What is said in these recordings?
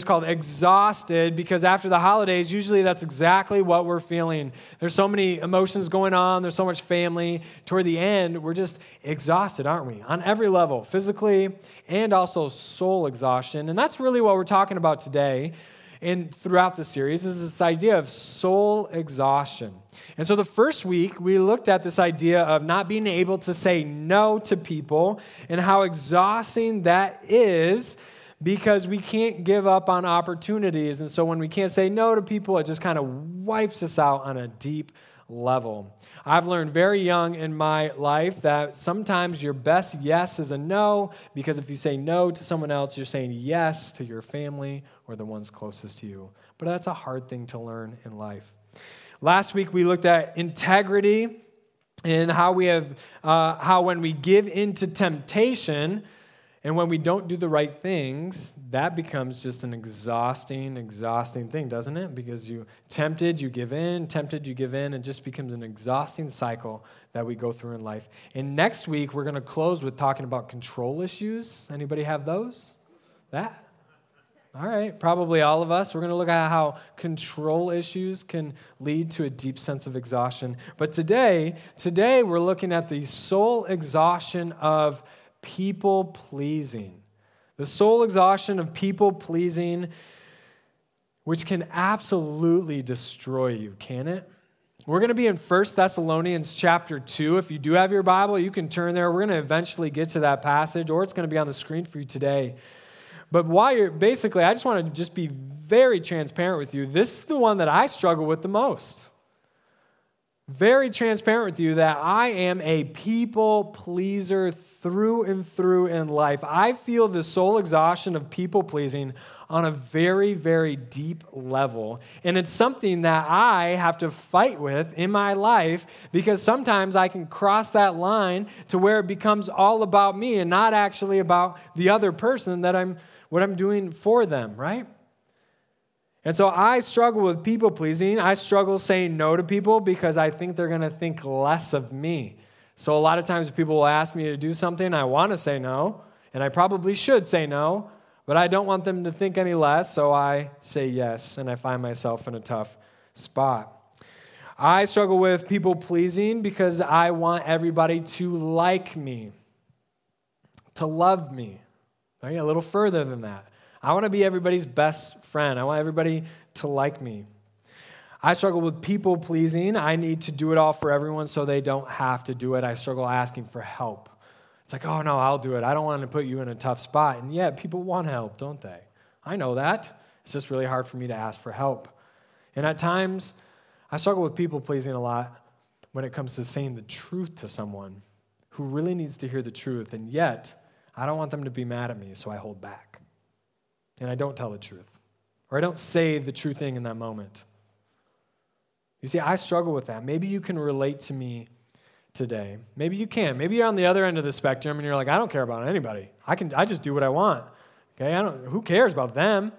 It's called exhausted because after the holidays, usually that's exactly what we're feeling. There's so many emotions going on, there's so much family. Toward the end, we're just exhausted, aren't we? On every level, physically and also soul exhaustion. And that's really what we're talking about today and throughout the series is this idea of soul exhaustion. And so the first week, we looked at this idea of not being able to say no to people and how exhausting that is because we can't give up on opportunities. And so when we can't say no to people, it just kind of wipes us out on a deep level. I've learned very young in my life that sometimes your best yes is a no, because if you say no to someone else, you're saying yes to your family or the ones closest to you. But that's a hard thing to learn in life. Last week we looked at integrity and how we have, uh, how when we give into temptation, and when we don't do the right things, that becomes just an exhausting, exhausting thing, doesn't it? Because you tempted, you give in, tempted, you give in, and just becomes an exhausting cycle that we go through in life. And next week we're going to close with talking about control issues. Anybody have those? That? All right, probably all of us. We're going to look at how control issues can lead to a deep sense of exhaustion. But today, today we're looking at the soul exhaustion of people pleasing. The soul exhaustion of people pleasing, which can absolutely destroy you, can it? We're going to be in 1 Thessalonians chapter 2. If you do have your Bible, you can turn there. We're going to eventually get to that passage, or it's going to be on the screen for you today. But while you're basically, I just want to just be very transparent with you. This is the one that I struggle with the most. Very transparent with you that I am a people pleaser through and through in life. I feel the soul exhaustion of people pleasing on a very, very deep level. And it's something that I have to fight with in my life because sometimes I can cross that line to where it becomes all about me and not actually about the other person that I'm what I'm doing for them, right? And so I struggle with people pleasing. I struggle saying no to people because I think they're going to think less of me. So a lot of times people will ask me to do something, I want to say no, and I probably should say no, but I don't want them to think any less, so I say yes, and I find myself in a tough spot. I struggle with people pleasing because I want everybody to like me, to love me. Right? A little further than that. I want to be everybody's best friend. I want everybody to like me. I struggle with people pleasing. I need to do it all for everyone so they don't have to do it. I struggle asking for help. It's like, oh no, I'll do it. I don't want to put you in a tough spot. And yet, people want help, don't they? I know that. It's just really hard for me to ask for help. And at times, I struggle with people pleasing a lot when it comes to saying the truth to someone who really needs to hear the truth. And yet, I don't want them to be mad at me, so I hold back. And I don't tell the truth. Or I don't say the true thing in that moment. You see, I struggle with that. Maybe you can relate to me today. Maybe you can. Maybe you're on the other end of the spectrum and you're like, I don't care about anybody. I can I just do what I want. Okay? I don't who cares about them?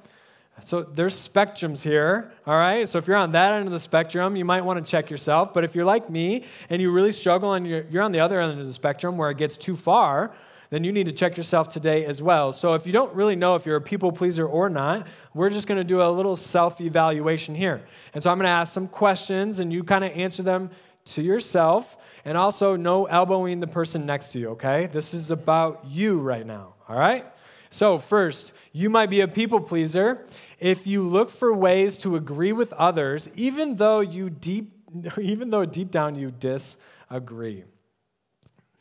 So there's spectrums here, all right? So if you're on that end of the spectrum, you might want to check yourself. But if you're like me and you really struggle and you're, you're on the other end of the spectrum where it gets too far, then you need to check yourself today as well. So if you don't really know if you're a people pleaser or not, we're just going to do a little self evaluation here. And so I'm going to ask some questions, and you kind of answer them to yourself, and also no elbowing the person next to you, okay? This is about you right now, all right? So, first, you might be a people pleaser if you look for ways to agree with others, even though you deep, even though deep down you disagree.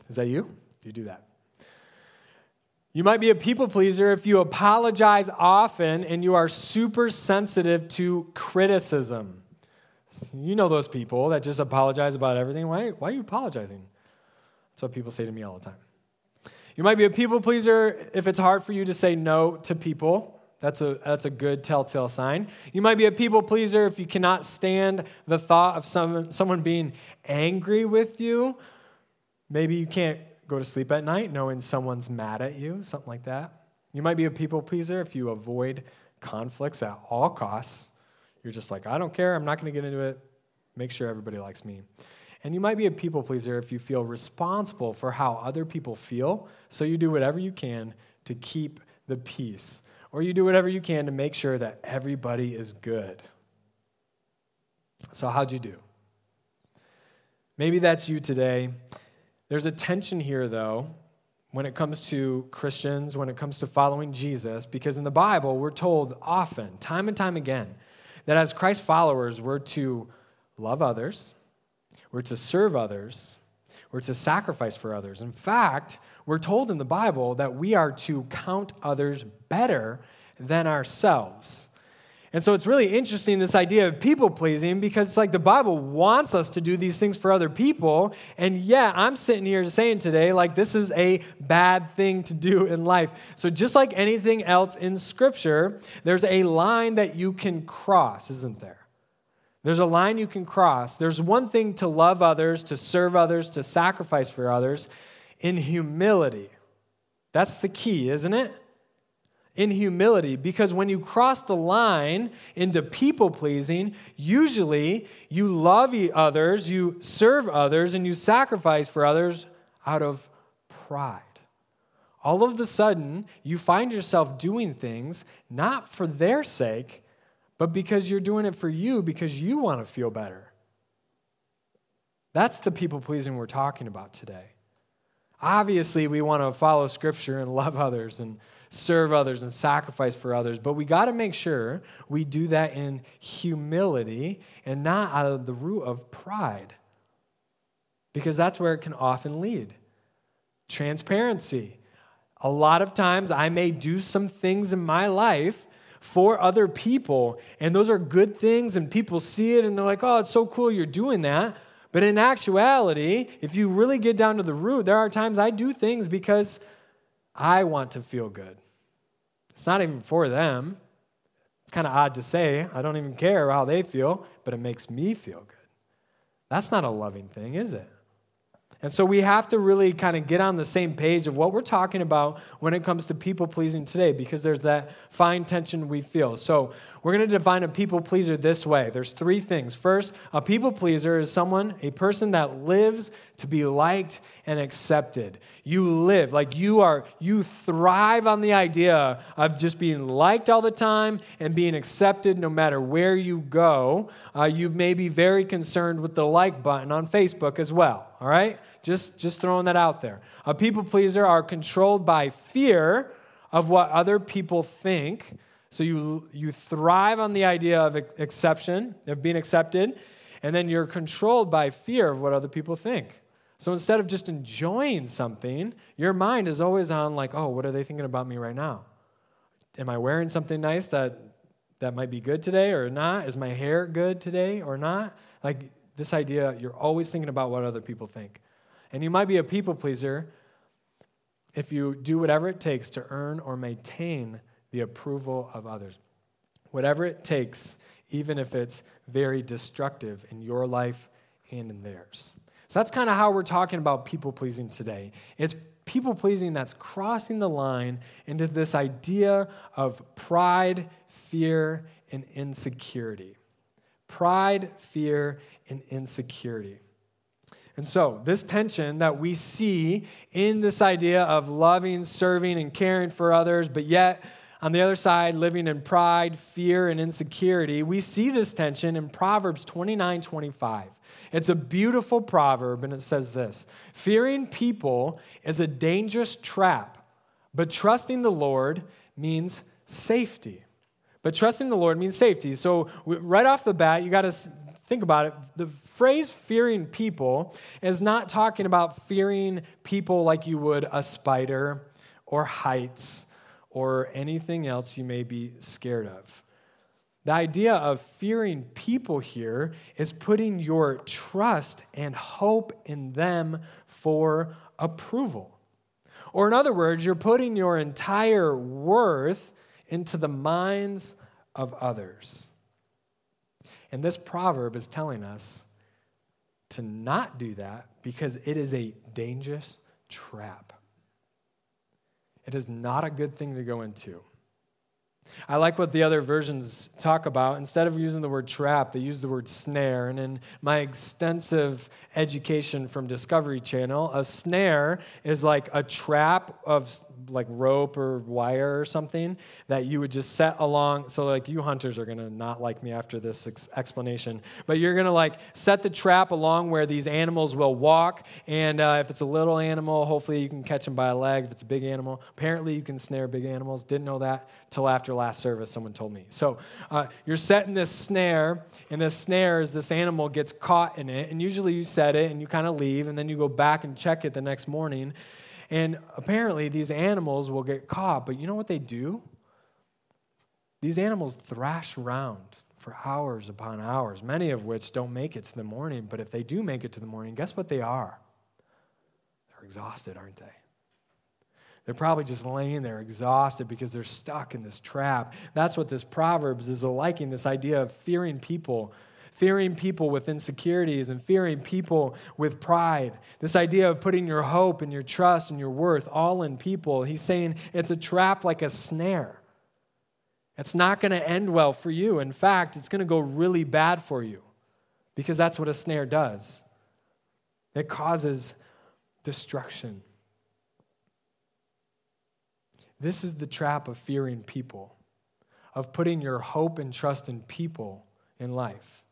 Is that you? Do you do that? You might be a people pleaser if you apologize often and you are super sensitive to criticism. You know those people that just apologize about everything. Why, why are you apologizing? That's what people say to me all the time. You might be a people pleaser if it's hard for you to say no to people. That's a, that's a good telltale sign. You might be a people pleaser if you cannot stand the thought of someone, someone being angry with you. Maybe you can't go to sleep at night knowing someone's mad at you, something like that. You might be a people pleaser if you avoid conflicts at all costs. You're just like, I don't care, I'm not going to get into it. Make sure everybody likes me. And you might be a people pleaser if you feel responsible for how other people feel, so you do whatever you can to keep the peace. or you do whatever you can to make sure that everybody is good. So, how'd you do? Maybe that's you today. There's a tension here, though, when it comes to Christians, when it comes to following Jesus, because in the Bible, we're told often, time and time again, that as Christ followers, we're to love others, we're to serve others, we're to sacrifice for others. In fact, we're told in the Bible that we are to count others better than ourselves. And so it's really interesting, this idea of people pleasing, because it's like the Bible wants us to do these things for other people. And yeah, I'm sitting here saying today, like, this is a bad thing to do in life. So just like anything else in Scripture, there's a line that you can cross, isn't there? There's a line you can cross. There's one thing to love others, to serve others, to sacrifice for others in humility. That's the key, isn't it? In humility because when you cross the line into people pleasing, usually you love others, you serve others, and you sacrifice for others out of pride. All of a sudden, you find yourself doing things not for their sake, but because you're doing it for you because you want to feel better. That's the people pleasing we're talking about today. Obviously, we want to follow Scripture and love others and serve others and sacrifice for others, but we got to make sure we do that in humility and not out of the root of pride, because that's where it can often lead. Transparency. A lot of times, I may do some things in my life for other people, and those are good things, and people see it and they're like, oh, it's so cool you're doing that. But in actuality, if you really get down to the root, there are times I do things because I want to feel good. It's not even for them. It's kind of odd to say. I don't even care how they feel, but it makes me feel good. That's not a loving thing, is it? And so we have to really kind of get on the same page of what we're talking about when it comes to people pleasing today because there's that fine tension we feel. So we're going to define a people pleaser this way there's three things. First, a people pleaser is someone, a person that lives to be liked and accepted. You live, like you are, you thrive on the idea of just being liked all the time and being accepted no matter where you go. Uh, you may be very concerned with the like button on Facebook as well, all right? Just, just throwing that out there. A people pleaser are controlled by fear of what other people think. So you, you thrive on the idea of exception, of being accepted, and then you're controlled by fear of what other people think. So instead of just enjoying something, your mind is always on, like, oh, what are they thinking about me right now? Am I wearing something nice that, that might be good today or not? Is my hair good today or not? Like this idea, you're always thinking about what other people think. And you might be a people pleaser if you do whatever it takes to earn or maintain the approval of others. Whatever it takes, even if it's very destructive in your life and in theirs. So that's kind of how we're talking about people pleasing today. It's people pleasing that's crossing the line into this idea of pride, fear, and insecurity. Pride, fear, and insecurity. And so, this tension that we see in this idea of loving, serving, and caring for others, but yet on the other side, living in pride, fear, and insecurity, we see this tension in Proverbs 29 25. It's a beautiful proverb, and it says this Fearing people is a dangerous trap, but trusting the Lord means safety. But trusting the Lord means safety. So, right off the bat, you got to think about it. The phrase fearing people is not talking about fearing people like you would a spider or heights or anything else you may be scared of. The idea of fearing people here is putting your trust and hope in them for approval. Or, in other words, you're putting your entire worth into the minds of others. And this proverb is telling us to not do that because it is a dangerous trap. It is not a good thing to go into. I like what the other versions talk about. Instead of using the word trap, they use the word snare. And in my extensive education from Discovery Channel, a snare is like a trap of like rope or wire or something that you would just set along. So, like, you hunters are going to not like me after this ex- explanation, but you're going to like set the trap along where these animals will walk. And uh, if it's a little animal, hopefully you can catch them by a leg. If it's a big animal, apparently you can snare big animals. Didn't know that till after last service, someone told me. So, uh, you're setting this snare, and this snare is this animal gets caught in it. And usually you set it and you kind of leave, and then you go back and check it the next morning. And apparently, these animals will get caught, but you know what they do? These animals thrash around for hours upon hours, many of which don't make it to the morning. But if they do make it to the morning, guess what they are? They're exhausted, aren't they? They're probably just laying there exhausted because they're stuck in this trap. That's what this Proverbs is liking this idea of fearing people fearing people with insecurities and fearing people with pride. This idea of putting your hope and your trust and your worth all in people. He's saying it's a trap like a snare. It's not going to end well for you. In fact, it's going to go really bad for you because that's what a snare does. It causes destruction. This is the trap of fearing people, of putting your hope and trust in people in life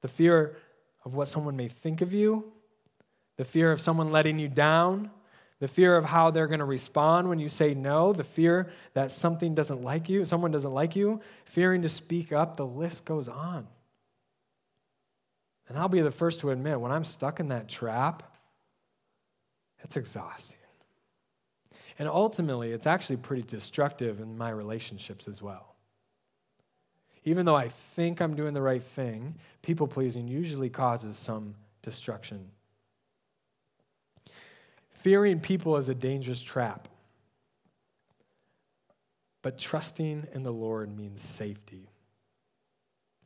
the fear of what someone may think of you, the fear of someone letting you down, the fear of how they're going to respond when you say no, the fear that something doesn't like you, someone doesn't like you, fearing to speak up, the list goes on. And I'll be the first to admit, when I'm stuck in that trap, it's exhausting. And ultimately, it's actually pretty destructive in my relationships as well. Even though I think I'm doing the right thing, people pleasing usually causes some destruction. Fearing people is a dangerous trap. But trusting in the Lord means safety.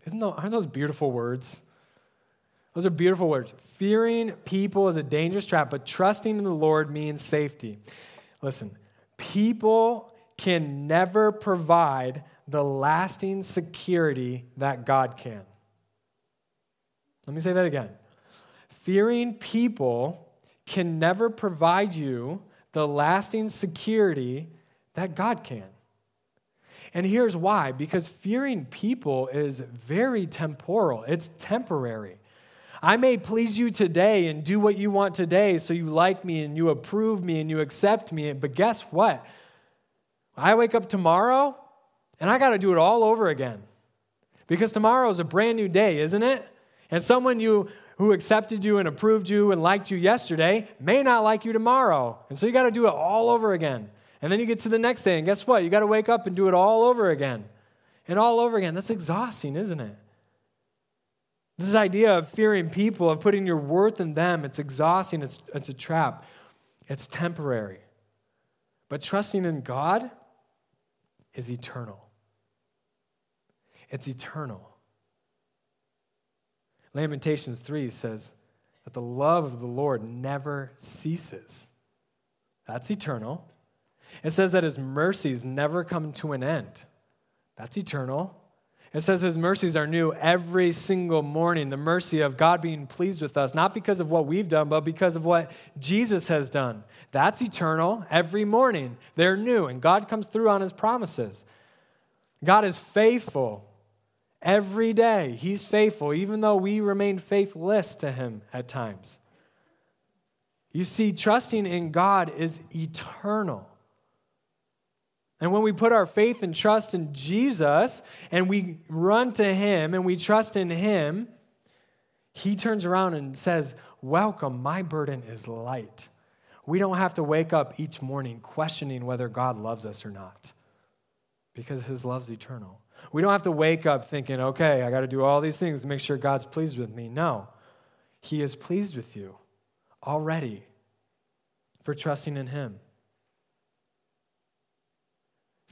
Isn't those, aren't those beautiful words? Those are beautiful words. Fearing people is a dangerous trap, but trusting in the Lord means safety. Listen, people can never provide the lasting security that God can. Let me say that again. Fearing people can never provide you the lasting security that God can. And here's why because fearing people is very temporal, it's temporary. I may please you today and do what you want today so you like me and you approve me and you accept me, but guess what? I wake up tomorrow and I got to do it all over again. Because tomorrow is a brand new day, isn't it? And someone you who accepted you and approved you and liked you yesterday may not like you tomorrow. And so you got to do it all over again. And then you get to the next day, and guess what? You got to wake up and do it all over again. And all over again. That's exhausting, isn't it? This idea of fearing people, of putting your worth in them, it's exhausting, it's, it's a trap, it's temporary. But trusting in God is eternal. It's eternal. Lamentations 3 says that the love of the Lord never ceases. That's eternal. It says that his mercies never come to an end. That's eternal. It says his mercies are new every single morning. The mercy of God being pleased with us, not because of what we've done, but because of what Jesus has done. That's eternal. Every morning, they're new, and God comes through on his promises. God is faithful Every day, He's faithful, even though we remain faithless to Him at times. You see, trusting in God is eternal. And when we put our faith and trust in Jesus and we run to Him and we trust in Him, He turns around and says, Welcome, my burden is light. We don't have to wake up each morning questioning whether God loves us or not because His love's eternal. We don't have to wake up thinking, okay, I got to do all these things to make sure God's pleased with me. No, He is pleased with you already for trusting in Him.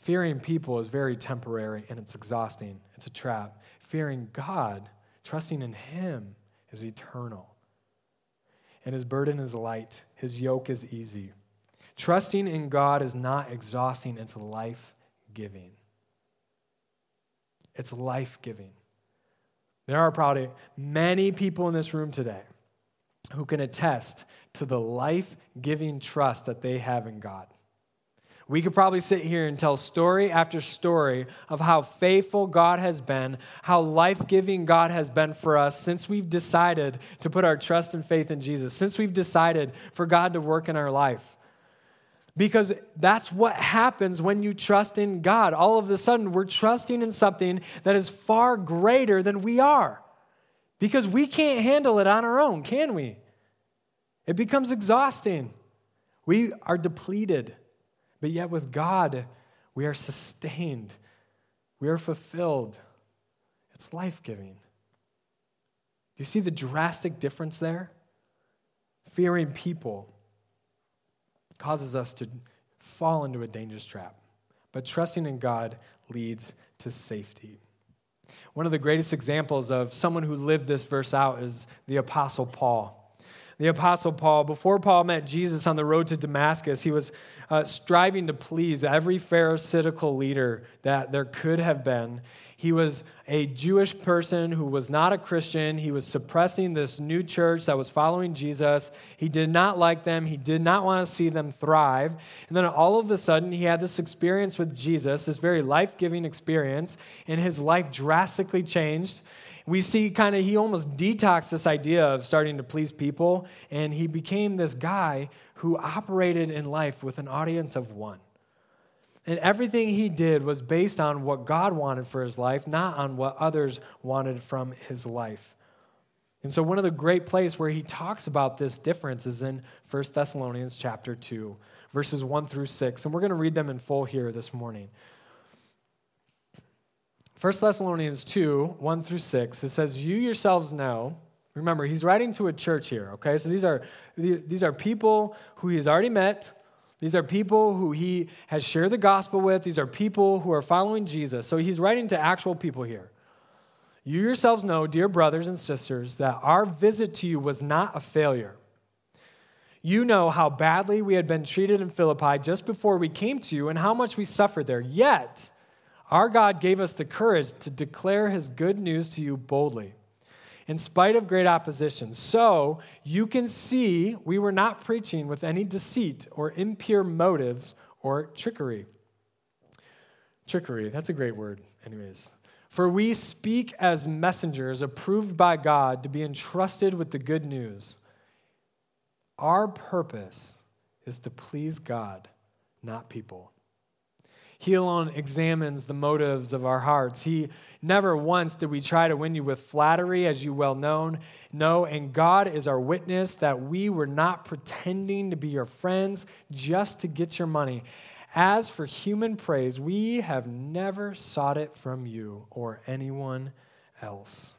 Fearing people is very temporary and it's exhausting, it's a trap. Fearing God, trusting in Him, is eternal. And His burden is light, His yoke is easy. Trusting in God is not exhausting, it's life giving. It's life giving. There are probably many people in this room today who can attest to the life giving trust that they have in God. We could probably sit here and tell story after story of how faithful God has been, how life giving God has been for us since we've decided to put our trust and faith in Jesus, since we've decided for God to work in our life. Because that's what happens when you trust in God. All of a sudden, we're trusting in something that is far greater than we are. Because we can't handle it on our own, can we? It becomes exhausting. We are depleted. But yet, with God, we are sustained, we are fulfilled. It's life giving. You see the drastic difference there? Fearing people causes us to fall into a dangerous trap, but trusting in God leads to safety. One of the greatest examples of someone who lived this verse out is the Apostle Paul the Apostle Paul, before Paul met Jesus on the road to Damascus, he was uh, striving to please every Pharisaical leader that there could have been. He was a Jewish person who was not a Christian. He was suppressing this new church that was following Jesus. He did not like them. He did not want to see them thrive. And then all of a sudden, he had this experience with Jesus, this very life giving experience, and his life drastically changed we see kind of he almost detoxed this idea of starting to please people, and he became this guy who operated in life with an audience of one. And everything he did was based on what God wanted for his life, not on what others wanted from his life. And so one of the great places where he talks about this difference is in 1 Thessalonians chapter 2, verses 1 through 6. And we're going to read them in full here this morning. 1 Thessalonians 2 1 through 6, it says, You yourselves know. Remember, he's writing to a church here, okay? So these are, these are people who he has already met. These are people who he has shared the gospel with. These are people who are following Jesus. So he's writing to actual people here. You yourselves know, dear brothers and sisters, that our visit to you was not a failure. You know how badly we had been treated in Philippi just before we came to you and how much we suffered there. Yet, our God gave us the courage to declare his good news to you boldly, in spite of great opposition. So you can see we were not preaching with any deceit or impure motives or trickery. Trickery, that's a great word, anyways. For we speak as messengers approved by God to be entrusted with the good news. Our purpose is to please God, not people. He alone examines the motives of our hearts. He never once did we try to win you with flattery, as you well known. No, and God is our witness that we were not pretending to be your friends just to get your money. As for human praise, we have never sought it from you or anyone else.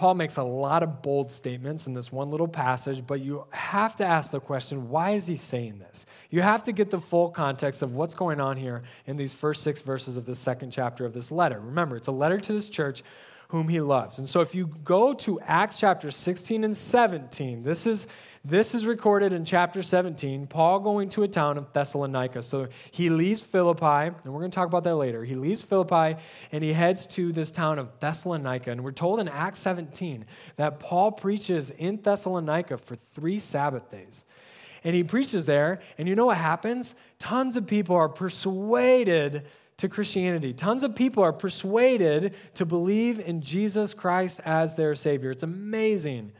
Paul makes a lot of bold statements in this one little passage, but you have to ask the question why is he saying this? You have to get the full context of what's going on here in these first six verses of the second chapter of this letter. Remember, it's a letter to this church whom he loves. And so if you go to Acts chapter 16 and 17, this is this is recorded in chapter 17, Paul going to a town of Thessalonica. So he leaves Philippi, and we're going to talk about that later. He leaves Philippi and he heads to this town of Thessalonica. And we're told in Acts 17 that Paul preaches in Thessalonica for three Sabbath days. And he preaches there, and you know what happens? Tons of people are persuaded to Christianity. Tons of people are persuaded to believe in Jesus Christ as their Savior. It's amazing.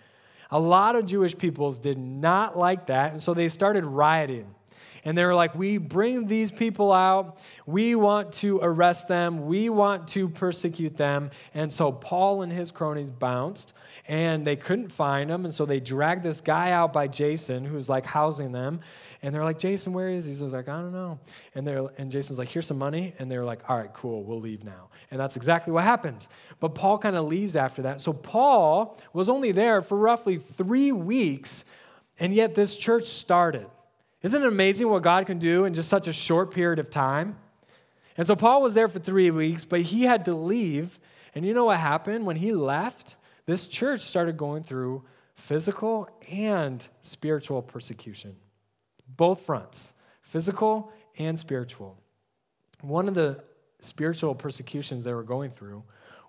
A lot of Jewish peoples did not like that, and so they started rioting. And they were like, We bring these people out. We want to arrest them. We want to persecute them. And so Paul and his cronies bounced, and they couldn't find him. And so they dragged this guy out by Jason, who's like housing them. And they're like, Jason, where is he? He's like, I don't know. And, they're, and Jason's like, here's some money. And they're like, all right, cool, we'll leave now. And that's exactly what happens. But Paul kind of leaves after that. So Paul was only there for roughly three weeks, and yet this church started. Isn't it amazing what God can do in just such a short period of time? And so Paul was there for three weeks, but he had to leave. And you know what happened? When he left, this church started going through physical and spiritual persecution. both fronts, physical and spiritual. One of the spiritual persecutions they were going through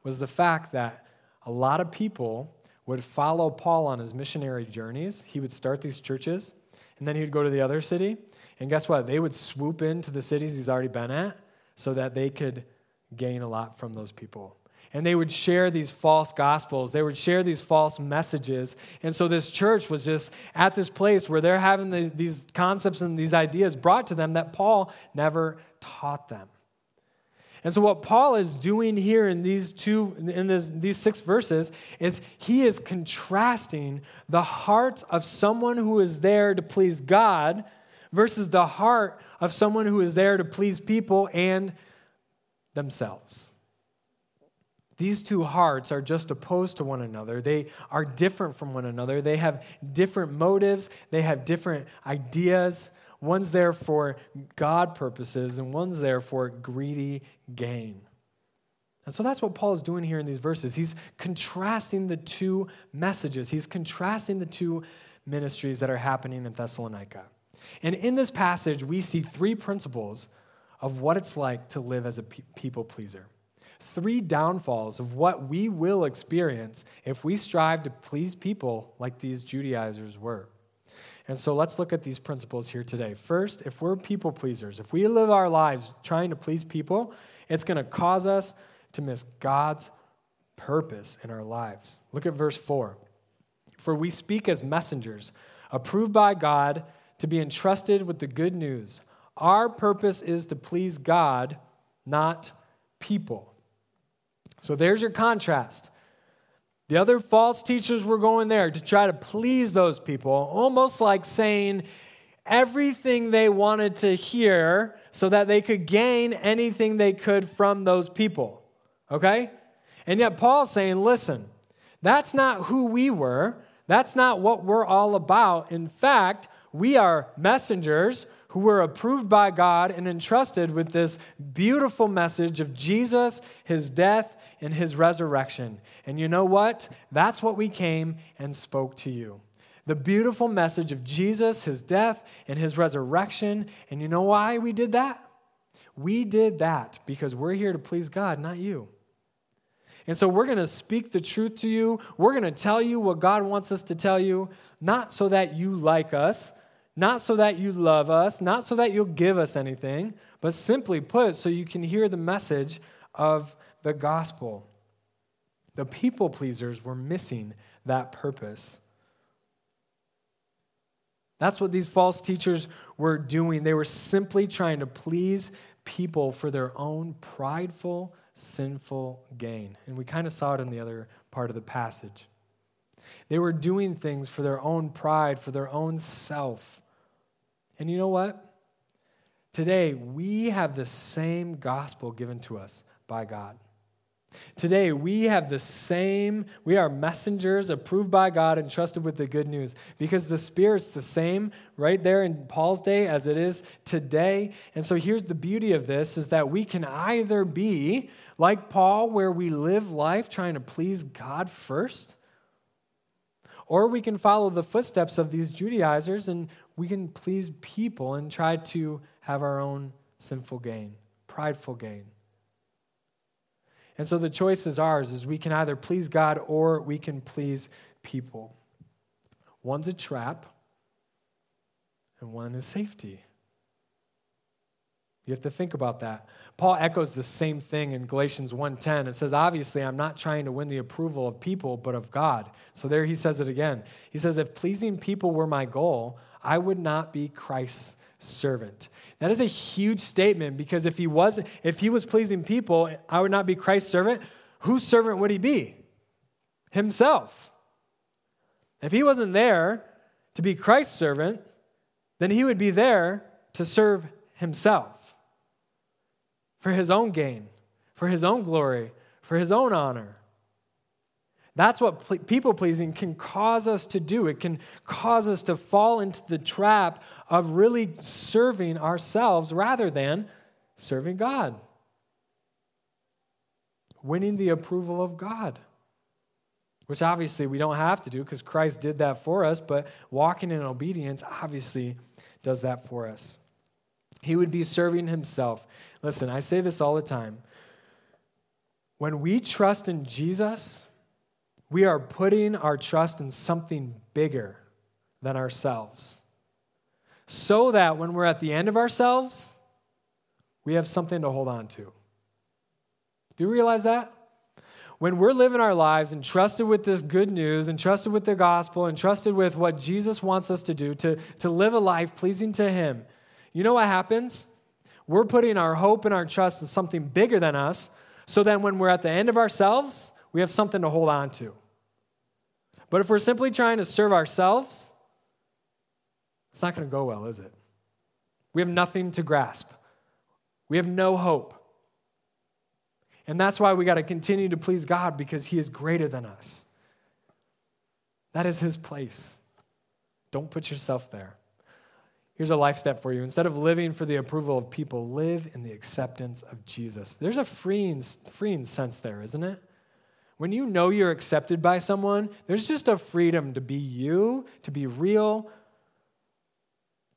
was the fact that a lot of people would follow Paul on his missionary journeys. He would start these churches, and then he would go to the other city. And guess what? They would swoop into the cities he's already been at so that they could gain a lot from those people. And they would share these false gospels. They would share these false messages. And so this church was just at this place where they're having these concepts and these ideas brought to them that Paul never taught them. And so, what Paul is doing here in these two, in this, these six verses, is he is contrasting the heart of someone who is there to please God versus the heart of someone who is there to please people and themselves. These two hearts are just opposed to one another. They are different from one another. They have different motives, they have different ideas. One's there for God purposes, and one's there for greedy gain. And so that's what Paul is doing here in these verses. He's contrasting the two messages, he's contrasting the two ministries that are happening in Thessalonica. And in this passage, we see three principles of what it's like to live as a people pleaser. Three downfalls of what we will experience if we strive to please people like these Judaizers were. And so let's look at these principles here today. First, if we're people pleasers, if we live our lives trying to please people, it's going to cause us to miss God's purpose in our lives. Look at verse 4. For we speak as messengers, approved by God to be entrusted with the good news. Our purpose is to please God, not people. So there's your contrast. The other false teachers were going there to try to please those people, almost like saying everything they wanted to hear so that they could gain anything they could from those people. Okay? And yet Paul's saying, listen, that's not who we were. That's not what we're all about. In fact, we are messengers who were approved by God and entrusted with this beautiful message of Jesus, his death, and his resurrection. And you know what? That's what we came and spoke to you. The beautiful message of Jesus, his death, and his resurrection. And you know why we did that? We did that because we're here to please God, not you. And so we're going to speak the truth to you. We're going to tell you what God wants us to tell you, not so that you like us, not so that you love us, not so that you'll give us anything, but simply put, so you can hear the message of the gospel. The people pleasers were missing that purpose. That's what these false teachers were doing. They were simply trying to please people for their own prideful, sinful gain. And we kind of saw it in the other part of the passage. They were doing things for their own pride, for their own self. And you know what? Today, we have the same gospel given to us by God. Today, we have the same, we are messengers approved by God and trusted with the good news because the Spirit's the same right there in Paul's day as it is today. And so here's the beauty of this is that we can either be like Paul, where we live life trying to please God first, or we can follow the footsteps of these Judaizers and we can please people and try to have our own sinful gain, prideful gain. And so the choice is ours is we can either please God or we can please people. One's a trap and one is safety. You have to think about that. Paul echoes the same thing in Galatians 1:10. It says, "Obviously, I'm not trying to win the approval of people, but of God." So there he says it again. He says, "If pleasing people were my goal, I would not be Christ's servant." That is a huge statement because if he was if he was pleasing people, I would not be Christ's servant. Whose servant would he be? Himself. If he wasn't there to be Christ's servant, then he would be there to serve himself for his own gain, for his own glory, for his own honor. That's what people pleasing can cause us to do. It can cause us to fall into the trap of really serving ourselves rather than serving God, winning the approval of God. Which obviously we don't have to do because Christ did that for us, but walking in obedience obviously does that for us. He would be serving himself. Listen, I say this all the time. When we trust in Jesus, we are putting our trust in something bigger than ourselves. So that when we're at the end of ourselves, we have something to hold on to. Do you realize that? When we're living our lives and trusted with this good news and trusted with the gospel and trusted with what Jesus wants us to do to, to live a life pleasing to Him, you know what happens? We're putting our hope and our trust in something bigger than us, so then when we're at the end of ourselves, we have something to hold on to. But if we're simply trying to serve ourselves, it's not going to go well, is it? We have nothing to grasp. We have no hope. And that's why we got to continue to please God because He is greater than us. That is His place. Don't put yourself there. Here's a life step for you. Instead of living for the approval of people, live in the acceptance of Jesus. There's a freeing, freeing sense there, isn't it? When you know you're accepted by someone, there's just a freedom to be you, to be real,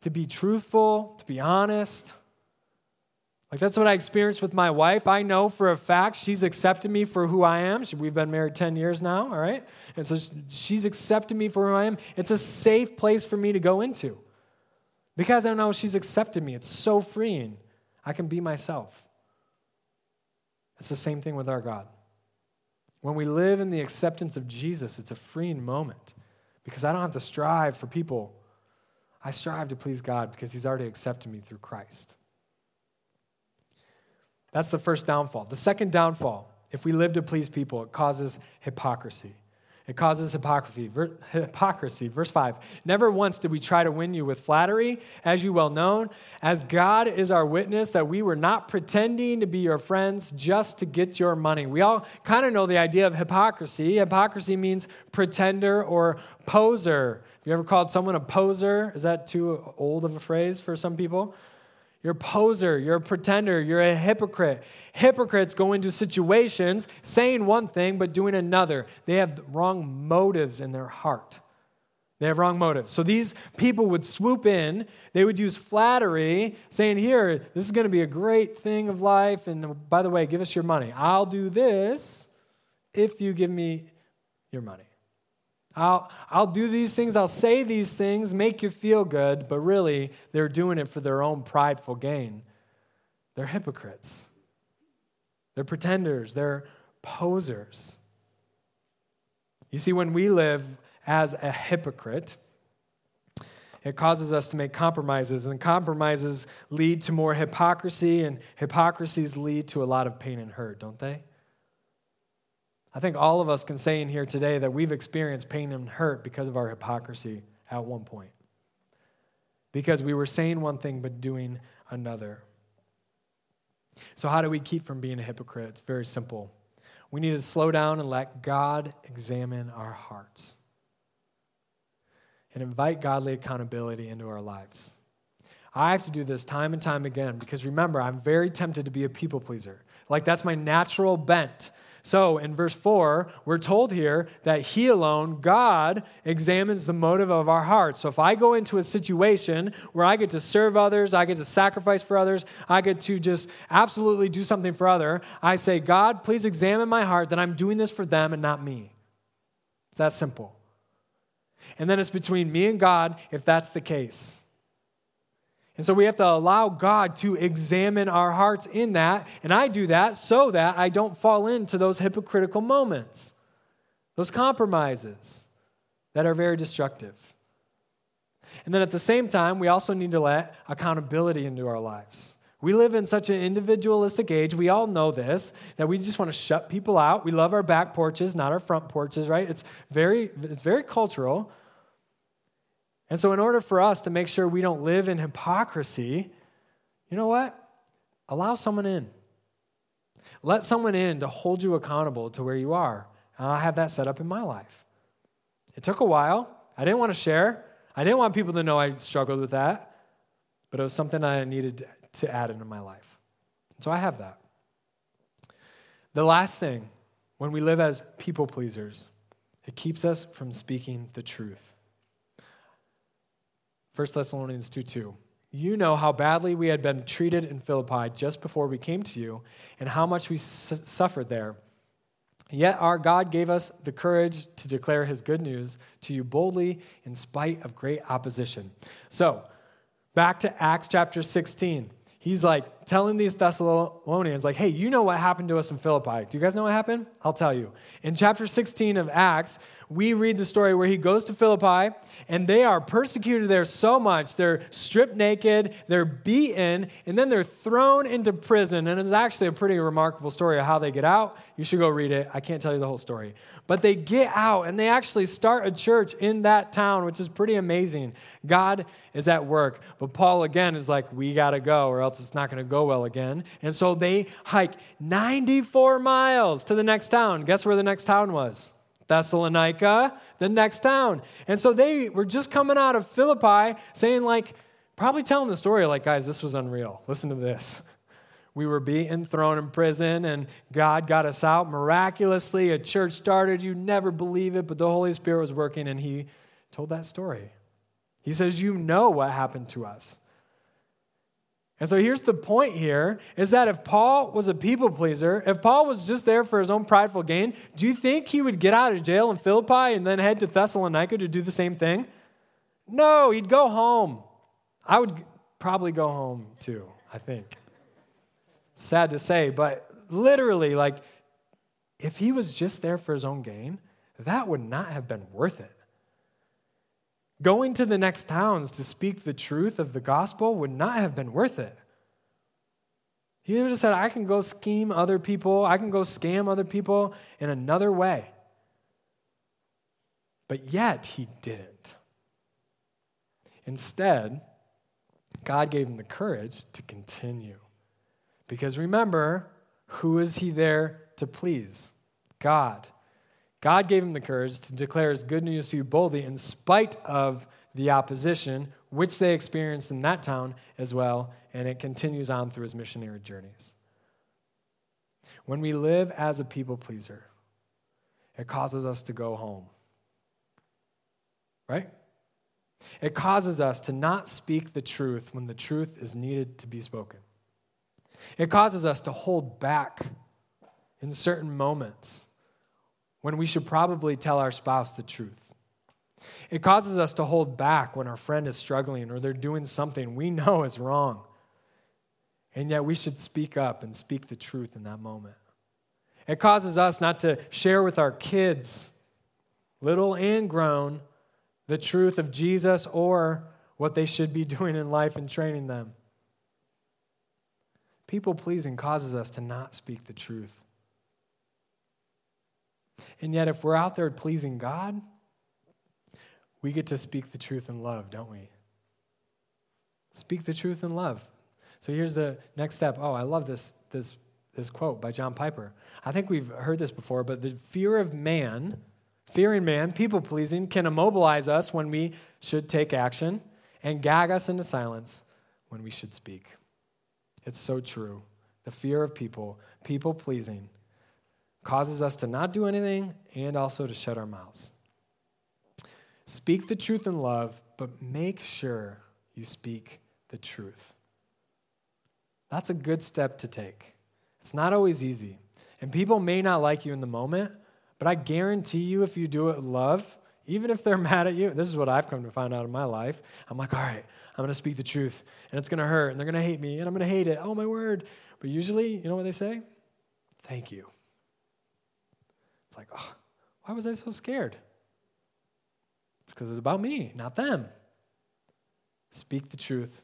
to be truthful, to be honest. Like that's what I experienced with my wife. I know for a fact she's accepted me for who I am. We've been married 10 years now, all right? And so she's accepted me for who I am. It's a safe place for me to go into. Because I know she's accepted me, it's so freeing. I can be myself. It's the same thing with our God. When we live in the acceptance of Jesus, it's a freeing moment because I don't have to strive for people. I strive to please God because He's already accepted me through Christ. That's the first downfall. The second downfall, if we live to please people, it causes hypocrisy. It causes hypocrisy. Hypocrisy. Verse 5. Never once did we try to win you with flattery, as you well know, as God is our witness that we were not pretending to be your friends just to get your money. We all kind of know the idea of hypocrisy. Hypocrisy means pretender or poser. Have you ever called someone a poser? Is that too old of a phrase for some people? You're a poser, you're a pretender, you're a hypocrite. Hypocrites go into situations saying one thing but doing another. They have wrong motives in their heart. They have wrong motives. So these people would swoop in, they would use flattery, saying, Here, this is going to be a great thing of life. And by the way, give us your money. I'll do this if you give me your money. I'll, I'll do these things, I'll say these things, make you feel good, but really they're doing it for their own prideful gain. They're hypocrites. They're pretenders. They're posers. You see, when we live as a hypocrite, it causes us to make compromises, and compromises lead to more hypocrisy, and hypocrisies lead to a lot of pain and hurt, don't they? I think all of us can say in here today that we've experienced pain and hurt because of our hypocrisy at one point. Because we were saying one thing but doing another. So, how do we keep from being a hypocrite? It's very simple. We need to slow down and let God examine our hearts and invite godly accountability into our lives. I have to do this time and time again because remember, I'm very tempted to be a people pleaser. Like, that's my natural bent. So in verse 4, we're told here that He alone, God, examines the motive of our hearts. So if I go into a situation where I get to serve others, I get to sacrifice for others, I get to just absolutely do something for other, I say, God, please examine my heart that I'm doing this for them and not me. It's that simple. And then it's between me and God if that's the case. And so we have to allow God to examine our hearts in that. And I do that so that I don't fall into those hypocritical moments, those compromises that are very destructive. And then at the same time, we also need to let accountability into our lives. We live in such an individualistic age. We all know this that we just want to shut people out. We love our back porches, not our front porches, right? It's very it's very cultural. And so, in order for us to make sure we don't live in hypocrisy, you know what? Allow someone in. Let someone in to hold you accountable to where you are. And I have that set up in my life. It took a while. I didn't want to share. I didn't want people to know I struggled with that, but it was something I needed to add into my life. So I have that. The last thing, when we live as people pleasers, it keeps us from speaking the truth. 1 Thessalonians 2 2. You know how badly we had been treated in Philippi just before we came to you, and how much we su- suffered there. Yet our God gave us the courage to declare his good news to you boldly in spite of great opposition. So, back to Acts chapter 16. He's like telling these Thessalonians, like, hey, you know what happened to us in Philippi. Do you guys know what happened? I'll tell you. In chapter 16 of Acts, we read the story where he goes to Philippi and they are persecuted there so much. They're stripped naked, they're beaten, and then they're thrown into prison. And it's actually a pretty remarkable story of how they get out. You should go read it. I can't tell you the whole story. But they get out and they actually start a church in that town, which is pretty amazing. God is at work. But Paul, again, is like, we got to go or else it's not going to go well again. And so they hike 94 miles to the next town. Guess where the next town was? Thessalonica, the next town. And so they were just coming out of Philippi saying, like, probably telling the story, like, guys, this was unreal. Listen to this. We were beaten, thrown in prison, and God got us out miraculously. A church started. You never believe it, but the Holy Spirit was working, and He told that story. He says, You know what happened to us. And so here's the point here is that if Paul was a people pleaser, if Paul was just there for his own prideful gain, do you think he would get out of jail in Philippi and then head to Thessalonica to do the same thing? No, he'd go home. I would probably go home too, I think. Sad to say, but literally, like, if he was just there for his own gain, that would not have been worth it. Going to the next towns to speak the truth of the gospel would not have been worth it. He would have said, I can go scheme other people, I can go scam other people in another way. But yet, he didn't. Instead, God gave him the courage to continue. Because remember, who is he there to please? God. God gave him the courage to declare his good news to you boldly in spite of the opposition, which they experienced in that town as well, and it continues on through his missionary journeys. When we live as a people pleaser, it causes us to go home. Right? It causes us to not speak the truth when the truth is needed to be spoken. It causes us to hold back in certain moments when we should probably tell our spouse the truth. It causes us to hold back when our friend is struggling or they're doing something we know is wrong. And yet we should speak up and speak the truth in that moment. It causes us not to share with our kids, little and grown, the truth of Jesus or what they should be doing in life and training them. People pleasing causes us to not speak the truth. And yet, if we're out there pleasing God, we get to speak the truth in love, don't we? Speak the truth in love. So here's the next step. Oh, I love this, this, this quote by John Piper. I think we've heard this before, but the fear of man, fearing man, people pleasing, can immobilize us when we should take action and gag us into silence when we should speak. It's so true. The fear of people, people pleasing, causes us to not do anything and also to shut our mouths. Speak the truth in love, but make sure you speak the truth. That's a good step to take. It's not always easy. And people may not like you in the moment, but I guarantee you, if you do it love, even if they're mad at you, this is what I've come to find out in my life. I'm like, all right, I'm going to speak the truth, and it's going to hurt, and they're going to hate me, and I'm going to hate it. Oh, my word. But usually, you know what they say? Thank you. It's like, oh, why was I so scared? It's because it's about me, not them. Speak the truth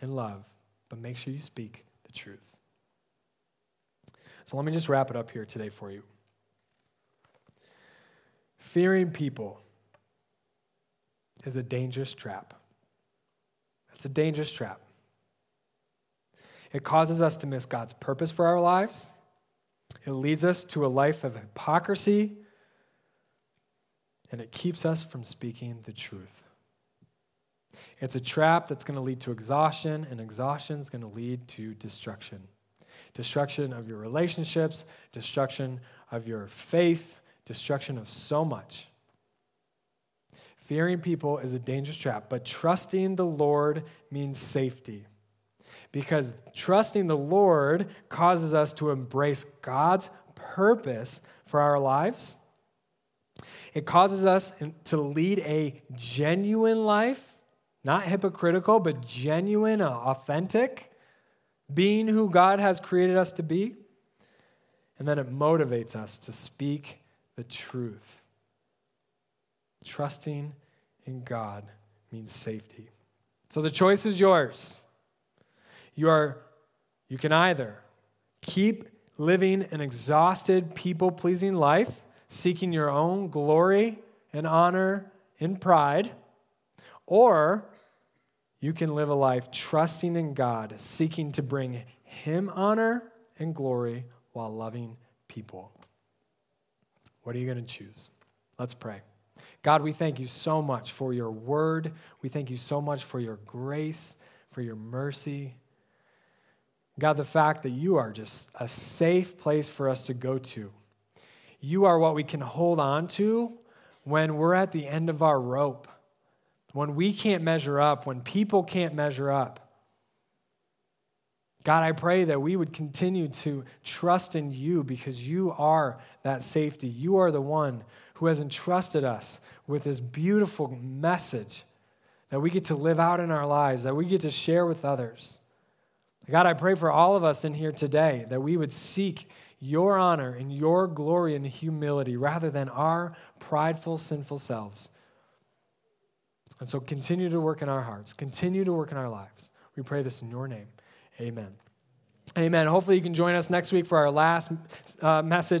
in love, but make sure you speak the truth. So let me just wrap it up here today for you. Fearing people is a dangerous trap. It's a dangerous trap. It causes us to miss God's purpose for our lives. It leads us to a life of hypocrisy, and it keeps us from speaking the truth. It's a trap that's going to lead to exhaustion, and exhaustion is going to lead to destruction destruction of your relationships, destruction of your faith, destruction of so much. Fearing people is a dangerous trap, but trusting the Lord means safety. Because trusting the Lord causes us to embrace God's purpose for our lives. It causes us to lead a genuine life, not hypocritical, but genuine, uh, authentic, being who God has created us to be. And then it motivates us to speak the truth. Trusting in God means safety. So the choice is yours. You are you can either keep living an exhausted people-pleasing life, seeking your own glory and honor in pride, or you can live a life trusting in God, seeking to bring him honor and glory while loving people. What are you going to choose? Let's pray. God, we thank you so much for your word. We thank you so much for your grace, for your mercy. God, the fact that you are just a safe place for us to go to. You are what we can hold on to when we're at the end of our rope, when we can't measure up, when people can't measure up. God, I pray that we would continue to trust in you because you are that safety. You are the one who has entrusted us with this beautiful message that we get to live out in our lives, that we get to share with others. God, I pray for all of us in here today that we would seek your honor and your glory and humility rather than our prideful, sinful selves. And so continue to work in our hearts, continue to work in our lives. We pray this in your name. Amen. Amen. Hopefully, you can join us next week for our last uh, message.